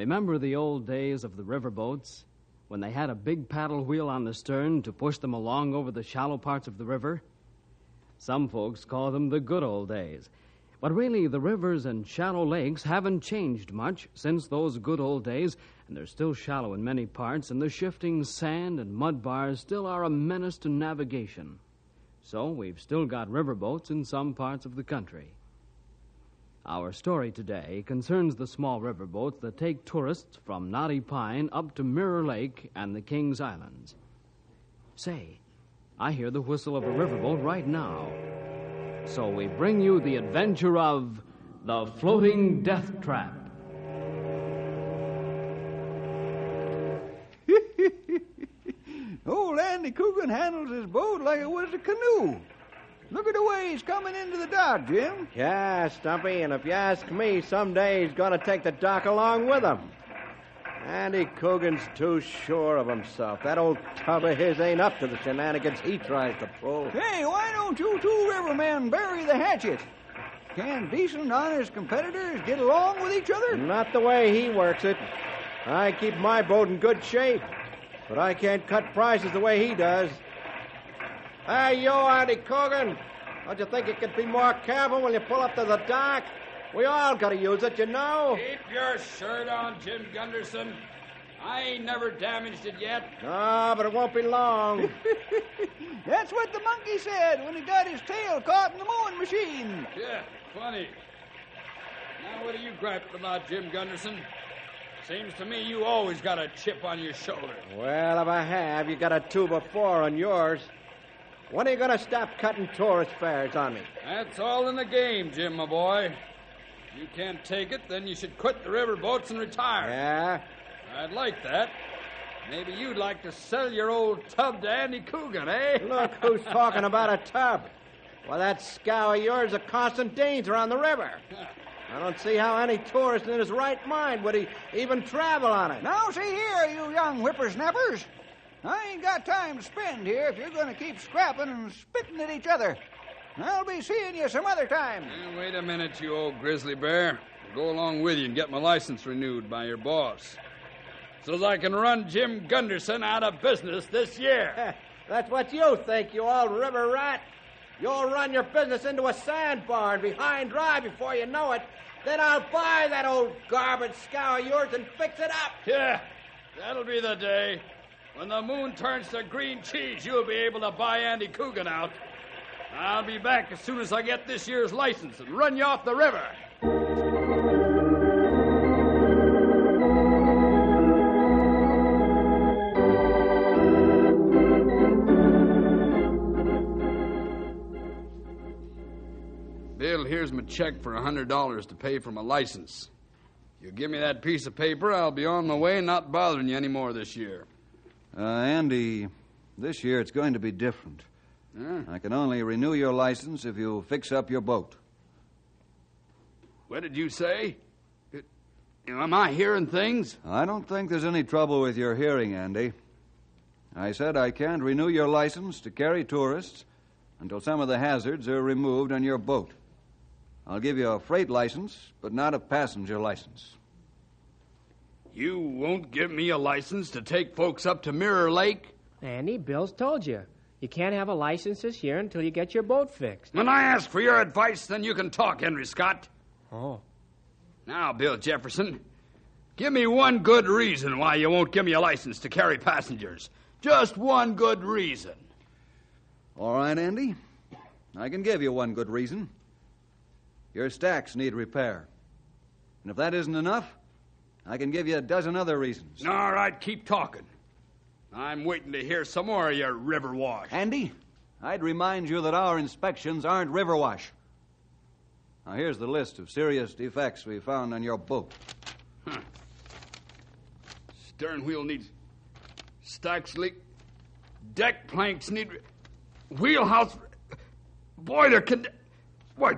Remember the old days of the riverboats when they had a big paddle wheel on the stern to push them along over the shallow parts of the river? Some folks call them the good old days. But really, the rivers and shallow lakes haven't changed much since those good old days, and they're still shallow in many parts, and the shifting sand and mud bars still are a menace to navigation. So we've still got riverboats in some parts of the country. Our story today concerns the small riverboats that take tourists from Knotty Pine up to Mirror Lake and the King's Islands. Say, I hear the whistle of a riverboat right now. So we bring you the adventure of the Floating Death Trap. Old Andy Coogan handles his boat like it was a canoe. Look at the way he's coming into the dock, Jim. Yeah, Stumpy, and if you ask me, someday he's going to take the dock along with him. Andy Coogan's too sure of himself. That old tub of his ain't up to the shenanigans he tries to pull. Hey, why don't you two rivermen bury the hatchet? Can decent, honest competitors get along with each other? Not the way he works it. I keep my boat in good shape, but I can't cut prices the way he does. Hey, you, Andy Coogan. Don't you think you could be more careful when you pull up to the dock? We all got to use it, you know. Keep your shirt on, Jim Gunderson. I ain't never damaged it yet. Ah, but it won't be long. That's what the monkey said when he got his tail caught in the mowing machine. Yeah, funny. Now, what are you griping about, Jim Gunderson? Seems to me you always got a chip on your shoulder. well, if I have, you got a two before on yours. When are you going to stop cutting tourist fares on me? That's all in the game, Jim, my boy. If you can't take it, then you should quit the river boats and retire. Yeah? I'd like that. Maybe you'd like to sell your old tub to Andy Coogan, eh? Look who's talking about a tub. Well, that scow of yours is a constant danger on the river. I don't see how any tourist in his right mind would he even travel on it. Now, see here, you young whippersnappers. I ain't got time to spend here if you're going to keep scrapping and spitting at each other. I'll be seeing you some other time. Wait a minute, you old grizzly bear. I'll go along with you and get my license renewed by your boss. So that I can run Jim Gunderson out of business this year. That's what you think, you old river rat. You'll run your business into a sandbar and be high dry before you know it. Then I'll buy that old garbage scow of yours and fix it up. Yeah, that'll be the day. When the moon turns to green cheese, you'll be able to buy Andy Coogan out. I'll be back as soon as I get this year's license and run you off the river. Bill, here's my check for a $100 to pay for my license. You give me that piece of paper, I'll be on my way not bothering you any more this year. Uh, Andy, this year it's going to be different. Huh? I can only renew your license if you fix up your boat. What did you say? It- Am I hearing things? I don't think there's any trouble with your hearing, Andy. I said I can't renew your license to carry tourists until some of the hazards are removed on your boat. I'll give you a freight license, but not a passenger license. You won't give me a license to take folks up to Mirror Lake? Andy, Bill's told you. You can't have a license this year until you get your boat fixed. When I ask for your advice, then you can talk, Henry Scott. Oh. Now, Bill Jefferson, give me one good reason why you won't give me a license to carry passengers. Just one good reason. All right, Andy. I can give you one good reason. Your stacks need repair. And if that isn't enough, I can give you a dozen other reasons. All right, keep talking. I'm waiting to hear some more of your river wash. Andy, I'd remind you that our inspections aren't river wash. Now, here's the list of serious defects we found on your boat. Stern wheel needs stacks leak. Deck planks need wheelhouse. Boiler can. Why,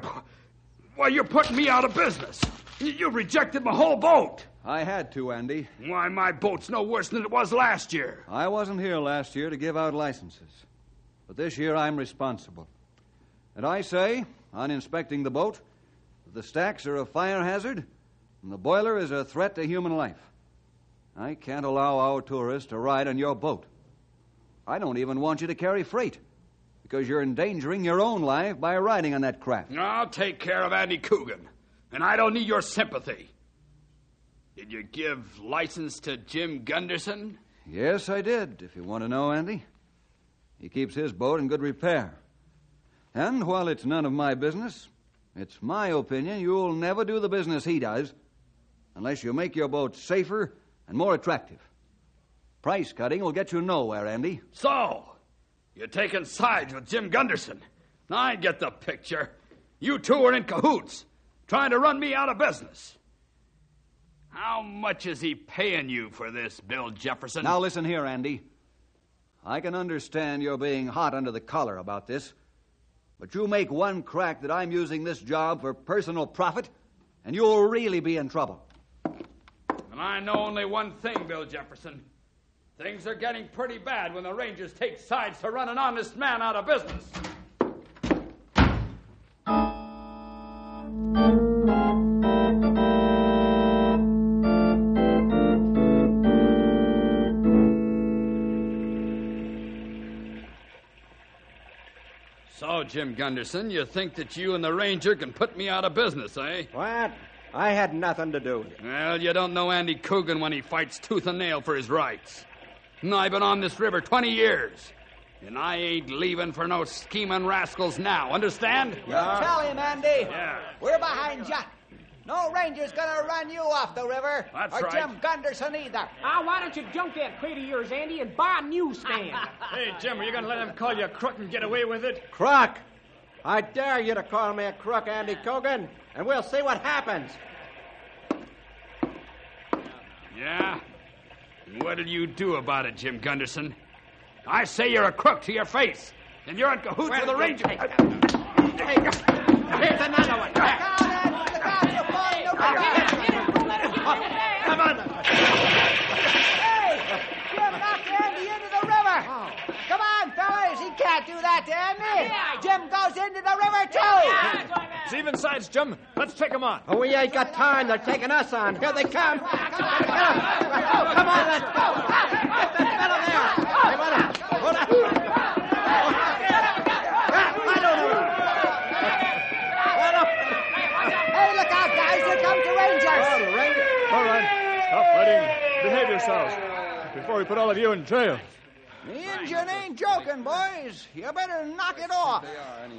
why, you're putting me out of business. You rejected my whole boat. I had to, Andy. Why, my boat's no worse than it was last year. I wasn't here last year to give out licenses. But this year I'm responsible. And I say, on inspecting the boat, that the stacks are a fire hazard and the boiler is a threat to human life. I can't allow our tourists to ride on your boat. I don't even want you to carry freight because you're endangering your own life by riding on that craft. I'll take care of Andy Coogan, and I don't need your sympathy. Did you give license to Jim Gunderson? Yes, I did, if you want to know, Andy. He keeps his boat in good repair. And while it's none of my business, it's my opinion you'll never do the business he does unless you make your boat safer and more attractive. Price cutting will get you nowhere, Andy. So, you're taking sides with Jim Gunderson. Now, I get the picture. You two are in cahoots, trying to run me out of business. How much is he paying you for this, Bill Jefferson? Now listen here, Andy. I can understand you're being hot under the collar about this, but you make one crack that I'm using this job for personal profit, and you'll really be in trouble. And I know only one thing, Bill Jefferson. Things are getting pretty bad when the Rangers take sides to run an honest man out of business. Jim Gunderson, you think that you and the Ranger can put me out of business, eh? What? I had nothing to do with it. Well, you don't know Andy Coogan when he fights tooth and nail for his rights. And I've been on this river 20 years. And I ain't leaving for no scheming rascals now, understand? You tell him, Andy. Yeah. We're behind you. No ranger's gonna run you off the river. That's or right. Jim Gunderson either. Ah, why don't you junk that crate of yours, Andy, and buy a newsstand? Hey, Jim, are you going to let him call you a crook and get away with it? Crook! I dare you to call me a crook, Andy Coogan, and we'll see what happens. Yeah? What'll you do about it, Jim Gunderson? I say you're a crook to your face, and you're in cahoots with the Ranger. Here's another one. Look out, Andy. Look out, you're falling over. Come on. Hey! Jim knocked Andy into the river. Come on, fellas. He can't do that to Andy. Jim goes into the river, too. It's even sides, Jim. Let's take him on. Oh, we ain't got time. They're taking us on. Here they come. Come on, come on let's go. Get that fellow there. Hey, hold on. Hold on. I don't know. Hold on. Hey, look out, guys. Here comes the Rangers. All right. All right. Stop fighting. Behave yourselves before we put all of you in jail. The engine ain't joking, boys. You better knock it off.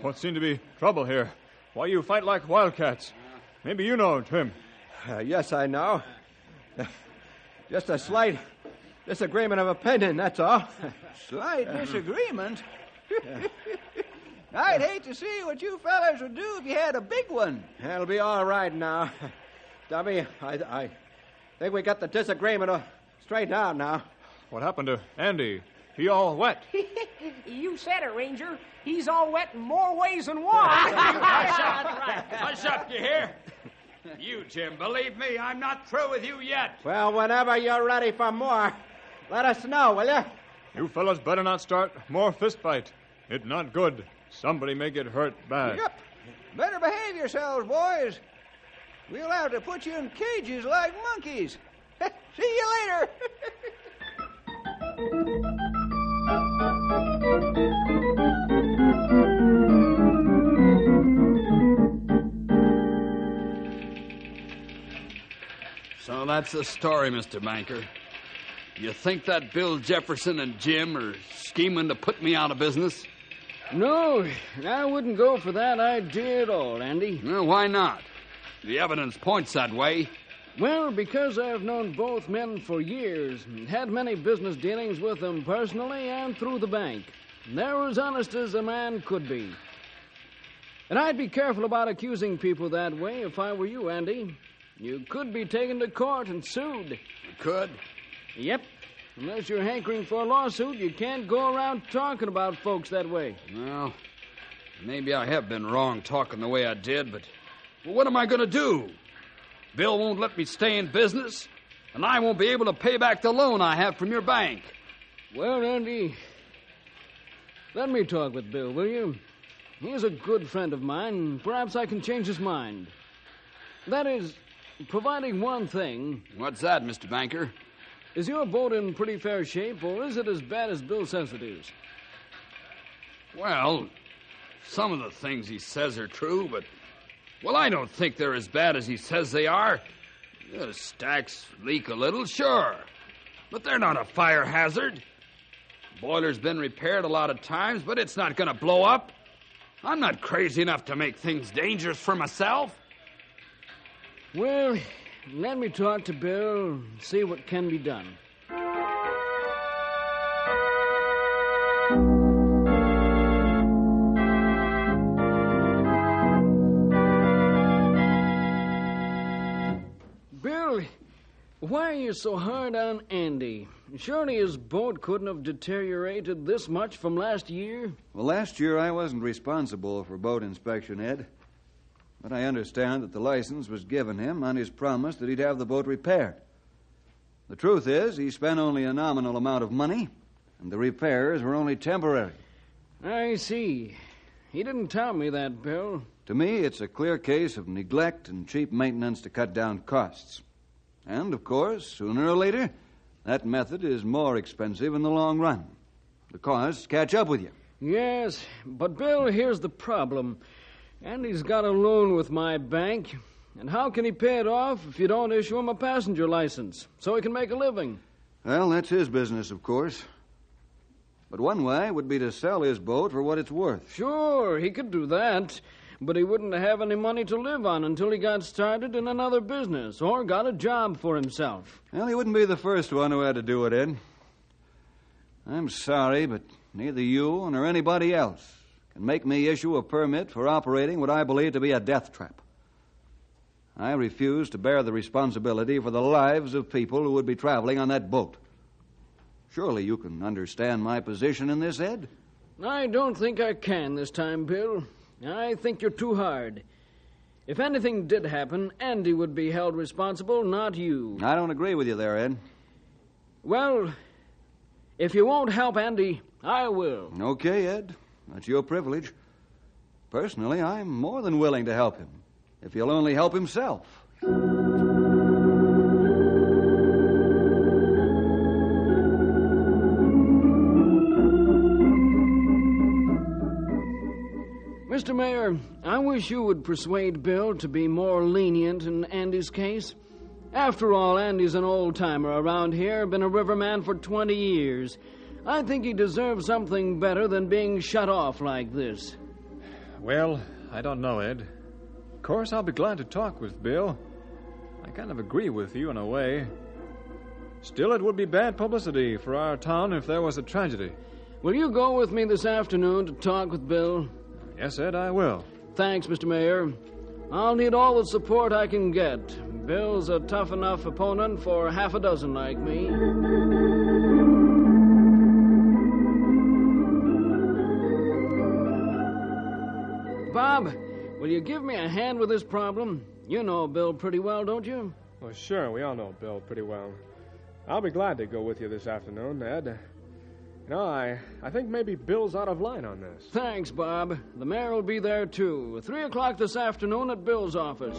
What seemed to be trouble here? Why you fight like wildcats? Maybe you know, Jim. Uh, yes, I know. Just a slight disagreement of opinion, that's all. Slight disagreement. I'd hate to see what you fellas would do if you had a big one. It'll be all right now. Dummy, I, I think we got the disagreement uh, straightened out now. What happened to Andy? He all wet. you said it, Ranger. He's all wet in more ways than one. Hush up, you hear? You, Jim, believe me, I'm not through with you yet. Well, whenever you're ready for more, let us know, will you? You fellas better not start more fist fight. It not good. Somebody may get hurt bad. Yep. Better behave yourselves, boys. We'll have to put you in cages like monkeys. See you later. So that's the story, Mr. Banker. You think that Bill Jefferson and Jim are scheming to put me out of business? No, I wouldn't go for that idea at all, Andy. Well, why not? The evidence points that way. Well, because I've known both men for years had many business dealings with them personally and through the bank. They're as honest as a man could be. And I'd be careful about accusing people that way if I were you, Andy. You could be taken to court and sued. You could? Yep. Unless you're hankering for a lawsuit, you can't go around talking about folks that way. Well, maybe I have been wrong talking the way I did, but well, what am I going to do? Bill won't let me stay in business, and I won't be able to pay back the loan I have from your bank. Well, Andy, let me talk with Bill, will you? He's a good friend of mine. and Perhaps I can change his mind. That is, providing one thing. What's that, Mr. Banker? Is your boat in pretty fair shape, or is it as bad as Bill says it is? Well, some of the things he says are true, but, well, I don't think they're as bad as he says they are. The stacks leak a little, sure, but they're not a fire hazard. Boiler's been repaired a lot of times, but it's not going to blow up. I'm not crazy enough to make things dangerous for myself. Well, let me talk to Bill and see what can be done. You so hard on Andy? Surely his boat couldn't have deteriorated this much from last year? Well, last year I wasn't responsible for boat inspection, Ed. But I understand that the license was given him on his promise that he'd have the boat repaired. The truth is, he spent only a nominal amount of money, and the repairs were only temporary. I see. He didn't tell me that, Bill. To me, it's a clear case of neglect and cheap maintenance to cut down costs. And, of course, sooner or later, that method is more expensive in the long run. The costs catch up with you. Yes, but Bill, here's the problem. Andy's got a loan with my bank, and how can he pay it off if you don't issue him a passenger license so he can make a living? Well, that's his business, of course. But one way would be to sell his boat for what it's worth. Sure, he could do that, but he wouldn't have any money to live on until he got started in another business or got a job for himself. Well, he wouldn't be the first one who had to do it, Ed. I'm sorry, but neither you nor anybody else can make me issue a permit for operating what I believe to be a death trap. I refuse to bear the responsibility for the lives of people who would be traveling on that boat. Surely you can understand my position in this, Ed? I don't think I can this time, Bill. I think you're too hard. If anything did happen, Andy would be held responsible, not you. I don't agree with you there, Ed. Well, if you won't help Andy, I will. Okay, Ed. That's your privilege. Personally, I'm more than willing to help him, if he'll only help himself. Mr. Mayor, I wish you would persuade Bill to be more lenient in Andy's case. After all, Andy's an old timer around here, been a riverman for 20 years. I think he deserves something better than being shut off like this. Well, I don't know, Ed. Of course, I'll be glad to talk with Bill. I kind of agree with you in a way. Still, it would be bad publicity for our town if there was a tragedy. Will you go with me this afternoon to talk with Bill? Yes, Ed, I will. Thanks, Mr. Mayor. I'll need all the support I can get. Bill's a tough enough opponent for half a dozen like me. Bob, will you give me a hand with this problem? You know Bill pretty well, don't you? Well, sure, we all know Bill pretty well. I'll be glad to go with you this afternoon, Ed. You know, I, I think maybe Bill's out of line on this. Thanks, Bob. The mayor will be there, too. Three o'clock this afternoon at Bill's office.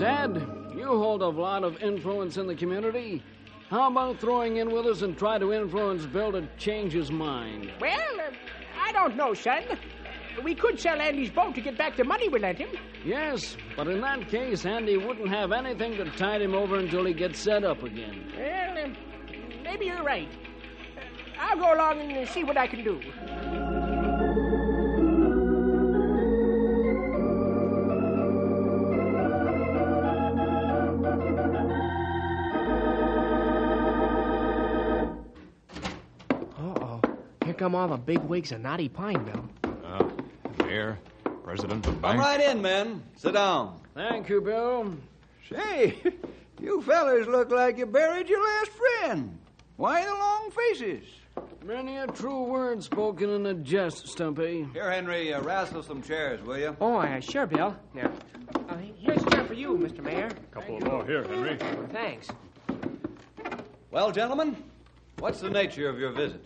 Dad, you hold a lot of influence in the community. How about throwing in with us and try to influence Bill to change his mind? Well, uh, I don't know, son. We could sell Andy's boat to get back the money we lent him. Yes, but in that case, Andy wouldn't have anything to tide him over until he gets set up again. Well, uh, maybe you're right. Uh, I'll go along and uh, see what I can do. Uh oh. Here come all the big wigs of Knotty Pine, Bill. Mayor, President of the Come right in, men. Sit down. Thank you, Bill. Say, you fellers look like you buried your last friend. Why the long faces? Many a true word spoken in a jest, Stumpy. Here, Henry, uh, wrestle some chairs, will you? Oh, uh, sure, Bill. Now, uh, here's a chair for you, Mr. Mayor. A couple more here, Henry. Thanks. Well, gentlemen, what's the nature of your visit?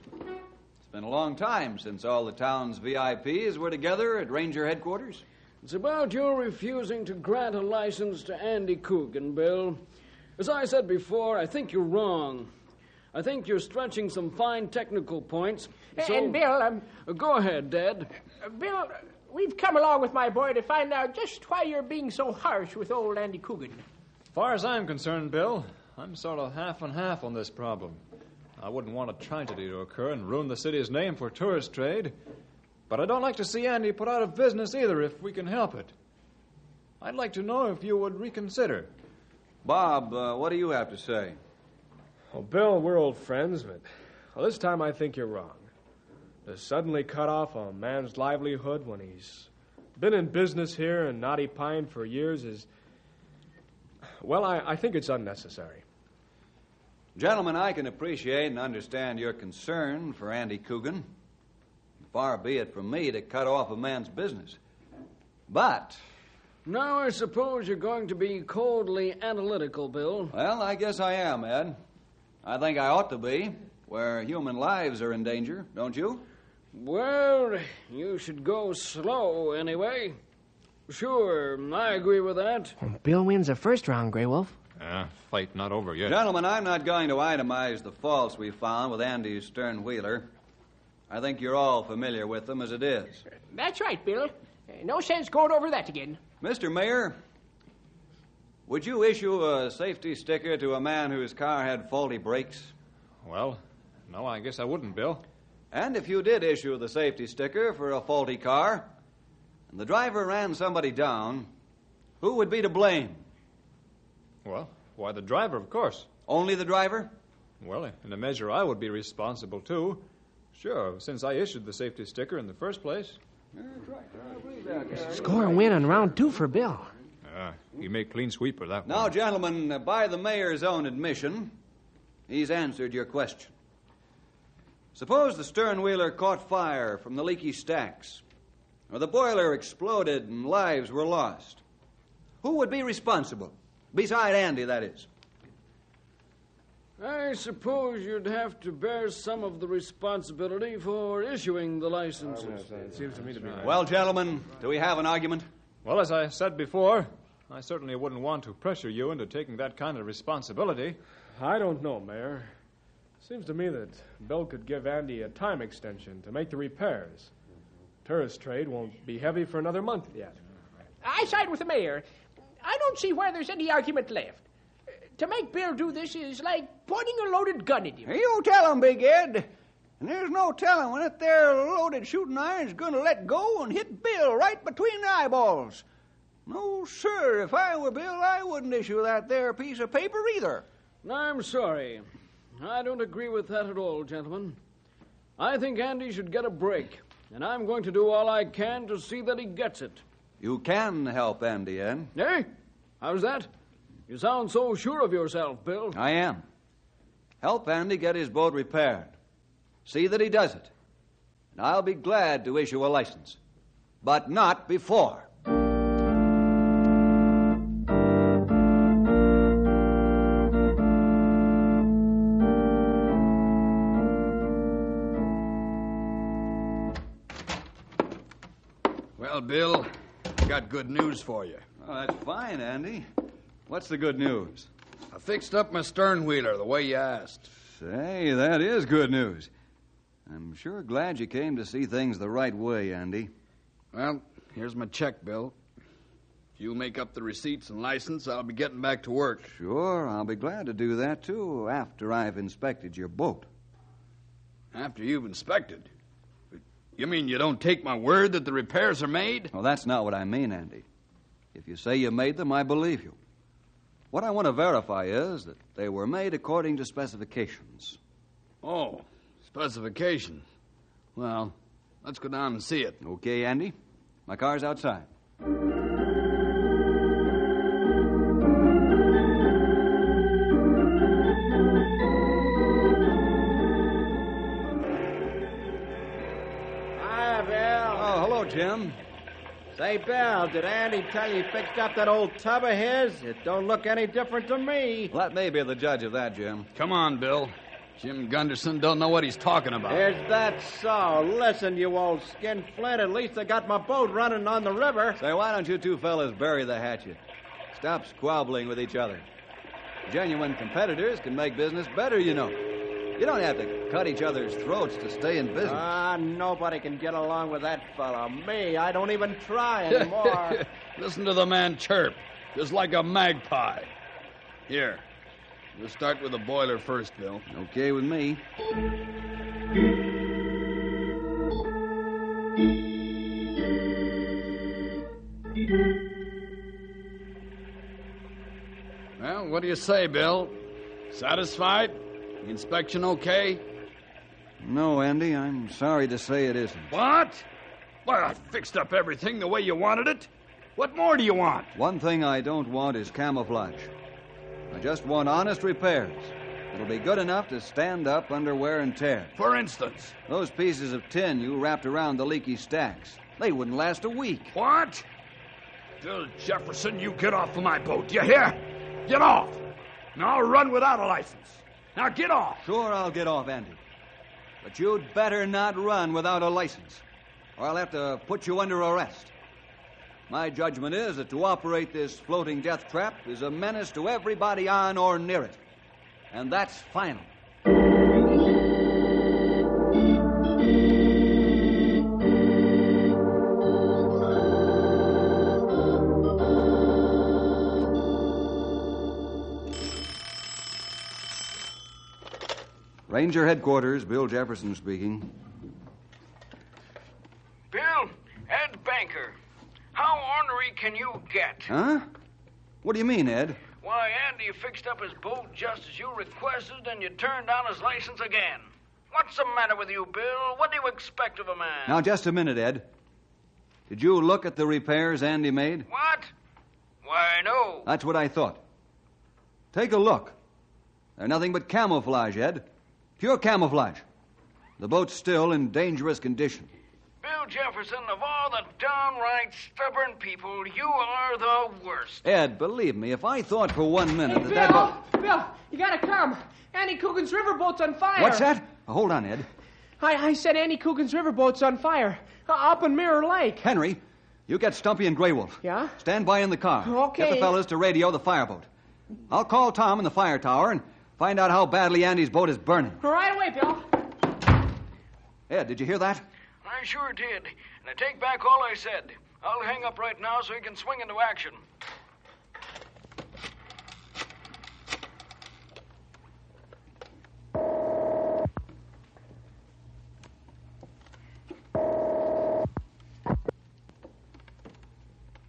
It's been a long time since all the town's VIPs were together at Ranger headquarters. It's about your refusing to grant a license to Andy Coogan, Bill. As I said before, I think you're wrong. I think you're stretching some fine technical points. So, And, Bill, um, go ahead, Dad. uh, Bill, uh, we've come along with my boy to find out just why you're being so harsh with old Andy Coogan. As far as I'm concerned, Bill, I'm sort of half and half on this problem. I wouldn't want a tragedy to occur and ruin the city's name for tourist trade. But I don't like to see Andy put out of business either if we can help it. I'd like to know if you would reconsider. Bob, uh, what do you have to say? Well, Bill, we're old friends, but well, this time I think you're wrong. To suddenly cut off a man's livelihood when he's been in business here in Knotty Pine for years is. Well, I, I think it's unnecessary. Gentlemen, I can appreciate and understand your concern for Andy Coogan. Far be it from me to cut off a man's business. But, Now I suppose you're going to be coldly analytical, Bill. well, I guess I am, Ed. I think I ought to be, where human lives are in danger, don't you? Well, you should go slow anyway. Sure, I agree with that. Bill wins the first round, Grey Wolf. Fight not over yet. Gentlemen, I'm not going to itemize the faults we found with Andy's stern wheeler. I think you're all familiar with them as it is. That's right, Bill. No sense going over that again. Mr. Mayor, would you issue a safety sticker to a man whose car had faulty brakes? Well, no, I guess I wouldn't, Bill. And if you did issue the safety sticker for a faulty car, and the driver ran somebody down, who would be to blame? Well, why, the driver, of course. Only the driver? Well, in a measure, I would be responsible, too. Sure, since I issued the safety sticker in the first place. Score a win on round two for Bill. Ah, he made clean sweep for that Now, one. Now, gentlemen, uh, by the mayor's own admission, he's answered your question. Suppose the stern wheeler caught fire from the leaky stacks, or the boiler exploded and lives were lost. Who would be responsible? Beside Andy, that is. I suppose you'd have to bear some of the responsibility for issuing the licenses. It seems to me to be right. Well, gentlemen, do we have an argument? Well, as I said before, I certainly wouldn't want to pressure you into taking that kind of responsibility. I don't know, Mayor. Seems to me that Bill could give Andy a time extension to make the repairs. Tourist trade won't be heavy for another month yet. I side with the mayor. I don't see where there's any argument left. Uh, To make Bill do this is like pointing a loaded gun at him. You tell him, Big Ed. And there's no telling when that there loaded shooting iron's going to let go and hit Bill right between the eyeballs. No, sir. If I were Bill, I wouldn't issue that there piece of paper either. I'm sorry. I don't agree with that at all, gentlemen. I think Andy should get a break, and I'm going to do all I can to see that he gets it. You can help Andy, Ed. Eh? How's that? You sound so sure of yourself, Bill. I am. Help Andy get his boat repaired. See that he does it. And I'll be glad to issue a license. But not before. Well, Bill, I got good news for you. Oh, that's fine, Andy. What's the good news? I fixed up my stern wheeler the way you asked. Say, that is good news. I'm sure glad you came to see things the right way, Andy. Well, here's my check, Bill. If you'll make up the receipts and license, I'll be getting back to work. Sure, I'll be glad to do that, too, after I've inspected your boat. After you've inspected. You mean you don't take my word that the repairs are made? Well, that's not what I mean, Andy. If you say you made them, I believe you. What I want to verify is that they were made according to specifications. Oh, specification. Well, Let's go down and see it. Okay, Andy. My car's outside. Hello, Say, Bill, did Andy tell you he fixed up that old tub of his? It don't look any different to me. Let me be the judge of that, Jim. Come on, Bill. Jim Gunderson don't know what he's talking about. Is that so? Listen, you old skinflint. At least I got my boat running on the river. Say, why don't you two fellas bury the hatchet? Stop squabbling with each other. Genuine competitors can make business better, you know. You don't have to cut each other's throats to stay in business. Ah, nobody can get along with that fellow. Me, I don't even try anymore. Listen to the man chirp, just like a magpie. Here, we'll start with the boiler first, Bill. okay with me. Well, what do you say, Bill? Satisfied? Inspection okay? No, Andy, I'm sorry to say it isn't. What? Well, I fixed up everything the way you wanted it. What more do you want? One thing I don't want is camouflage. I just want honest repairs. It'll be good enough to stand up under wear and tear. For instance. Those pieces of tin you wrapped around the leaky stacks, they wouldn't last a week. What? Bill Jefferson, you get off of my boat. You hear? Get off. Now run without a license. Now get off. Sure, I'll get off, Andy. But you'd better not run without a license, or I'll have to put you under arrest. My judgment is that to operate this floating death trap is a menace to everybody on or near it. And that's final. Ranger headquarters, Bill Jefferson speaking. Bill, Ed Banker, how ornery can you get? Huh? What do you mean, Ed? Why, Andy fixed up his boat just as you requested, and you turned down his license again. What's the matter with you, Bill? What do you expect of a man? Now, just a minute, Ed. Did you look at the repairs Andy made? What? Why, no. That's what I thought. Take a look. They're nothing but camouflage, Ed. Pure camouflage. The boat's still in dangerous condition. Bill Jefferson, of all the downright stubborn people, you are the worst. Ed, believe me, if I thought for one minute that that Bill, boat. Bill, you gotta come. Andy Coogan's riverboat's on fire. What's that? Oh, hold on, Ed. I, I said Andy Coogan's riverboat's on fire. Uh, up in Mirror Lake. Henry, you get Stumpy and Grey Wolf. Yeah? Stand by in the car. Okay. Get the fellas to radio the fireboat. I'll call Tom in the fire tower and find out how badly Andy's boat is burning. Right away, Bill. Ed, did you hear that? I sure did. And I take back all I said. I'll hang up right now so he can swing into action.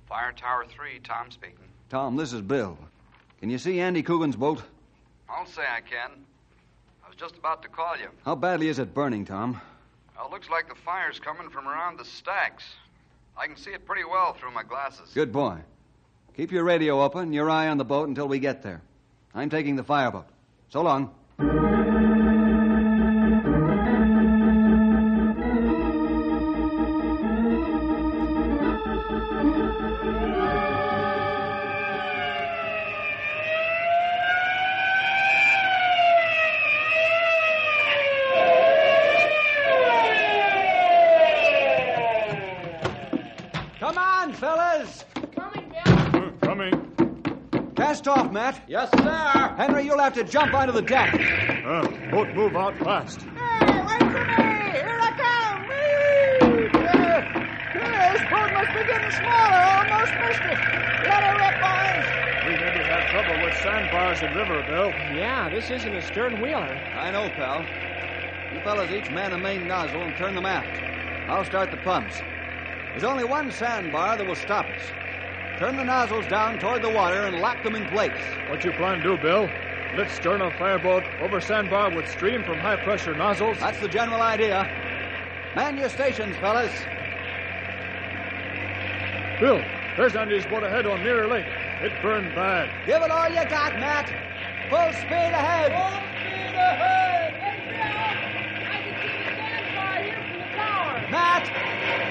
Fire Tower 3, Tom speaking. Tom, this is Bill. Can you see Andy Coogan's boat? I'll say I can. I was just about to call you. How badly is it burning, Tom? Well, it looks like the fire's coming from around the stacks. I can see it pretty well through my glasses. Good boy. Keep your radio open, your eye on the boat until we get there. I'm taking the fireboat. So long. Coming. Cast off, Matt. Yes, sir. Henry, you'll have to jump onto the deck. Uh, boat move out fast. Hey, wait for me! Here I come! Whee! Uh, this boat must be getting smaller. Almost missed it. Let her rip, boys. We maybe have trouble with sandbars in river, Bill. Yeah, this isn't a stern wheeler. I know, pal. You fellas each man a main nozzle and turn them aft. I'll start the pumps. There's only one sandbar that will stop us. Turn the nozzles down toward the water and lock them in place. What you plan to do, Bill? Lift stern on fireboat over sandbar with stream from high pressure nozzles? That's the general idea. Man your stations, fellas. Bill, there's Andy's boat ahead on Mirror Lake. It burned bad. Give it all you got, Matt. Full speed ahead. Full speed ahead! Hey, Bill! I can see the sandbar here from the tower. Matt,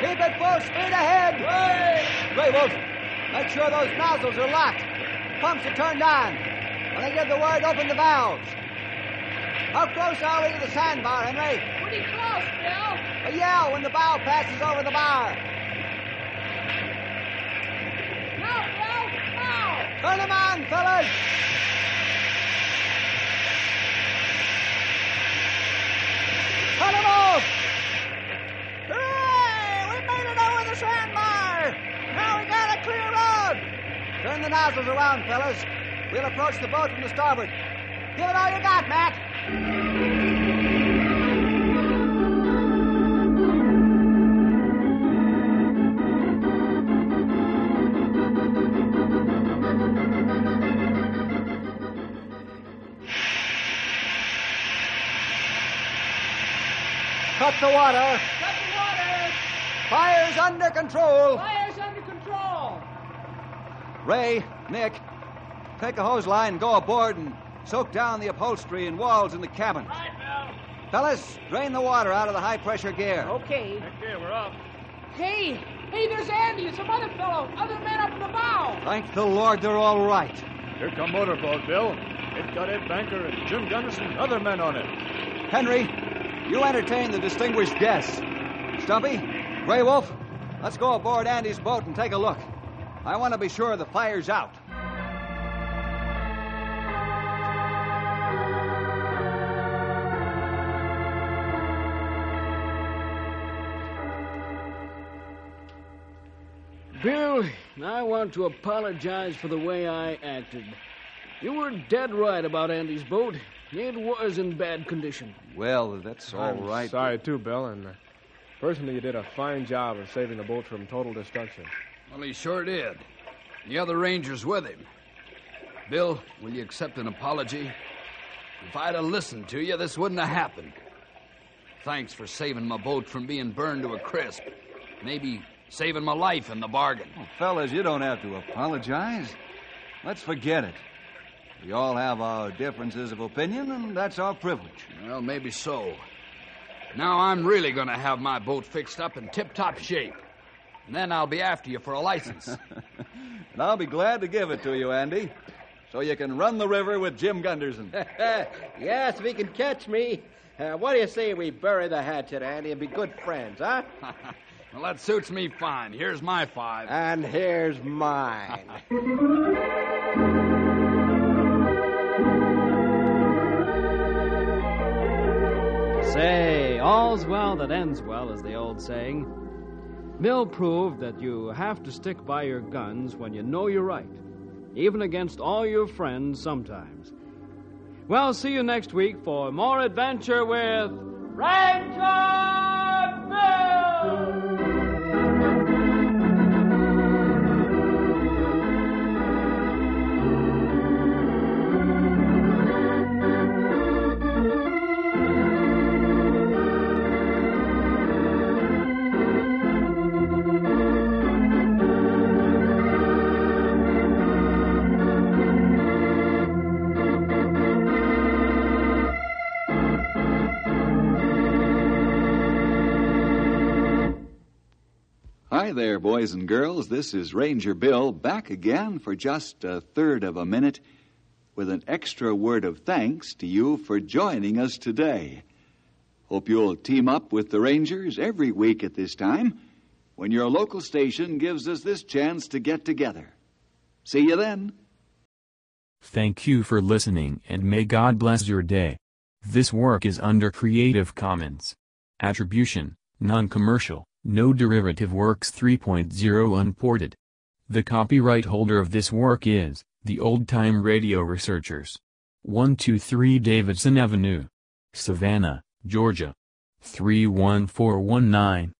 keep it full speed ahead. Right. Grey Wolf, make sure those nozzles are locked. Pumps are turned on. When I give the word, open the valves. How close are we to the sandbar, Henry? Pretty close, Bill. Uh, A yell when the bow passes over the bar. Now, Bill, now! Turn them on, fellas. Cut them off. Hooray! We made it over the sandbar! Turn the nozzles around, fellas. We'll approach the boat from the starboard. Give it all you got, Matt. Cut the water. Cut the water! Fire's under control. Fire's under control! Ray, Nick, take a hose line and go aboard and soak down the upholstery and walls in the cabin. Right, Bill. Fellas, drain the water out of the high pressure gear. Okay. Okay, we're up. Hey, hey, there's Andy and some other fellow, other men up in the bow. Thank the Lord they're all right. Here come motorboat, Bill. It's got Ed Banker and Jim Gunderson and other men on it. Henry, you entertain the distinguished guests. Stumpy, Grey Wolf, let's go aboard Andy's boat and take a look. I want to be sure the fire's out. Bill, I want to apologize for the way I acted. You were dead right about Andy's boat. It was in bad condition. Well, that's all I'm right. Sorry, too, Bill. And uh, personally, you did a fine job of saving the boat from total destruction. Well, he sure did. The other Rangers with him. Bill, will you accept an apology? If I'd have listened to you, this wouldn't have happened. Thanks for saving my boat from being burned to a crisp. Maybe saving my life in the bargain. Oh, fellas, you don't have to apologize. Let's forget it. We all have our differences of opinion, and that's our privilege. Well, maybe so. Now I'm really going to have my boat fixed up in tip top shape. And then I'll be after you for a license. And I'll be glad to give it to you, Andy, so you can run the river with Jim Gunderson. yes, if he can catch me. Uh, what do you say we bury the hatchet, Andy, and be good friends, huh? well, that suits me fine. Here's my five. And here's mine. Say, all's well that ends well, is the old saying. Bill proved that you have to stick by your guns when you know you're right, even against all your friends sometimes. Well, see you next week for more adventure with Ranger Bill! There, boys and girls. This is Ranger Bill back again for just a third of a minute with an extra word of thanks to you for joining us today. Hope you'll team up with the Rangers every week at this time when your local station gives us this chance to get together. See you then. Thank you for listening and may God bless your day. This work is under Creative Commons. Attribution, non-commercial, no derivative works 3.0 unported. The copyright holder of this work is, the Old Time Radio Researchers. 123 Davidson Avenue. Savannah, Georgia. 31419.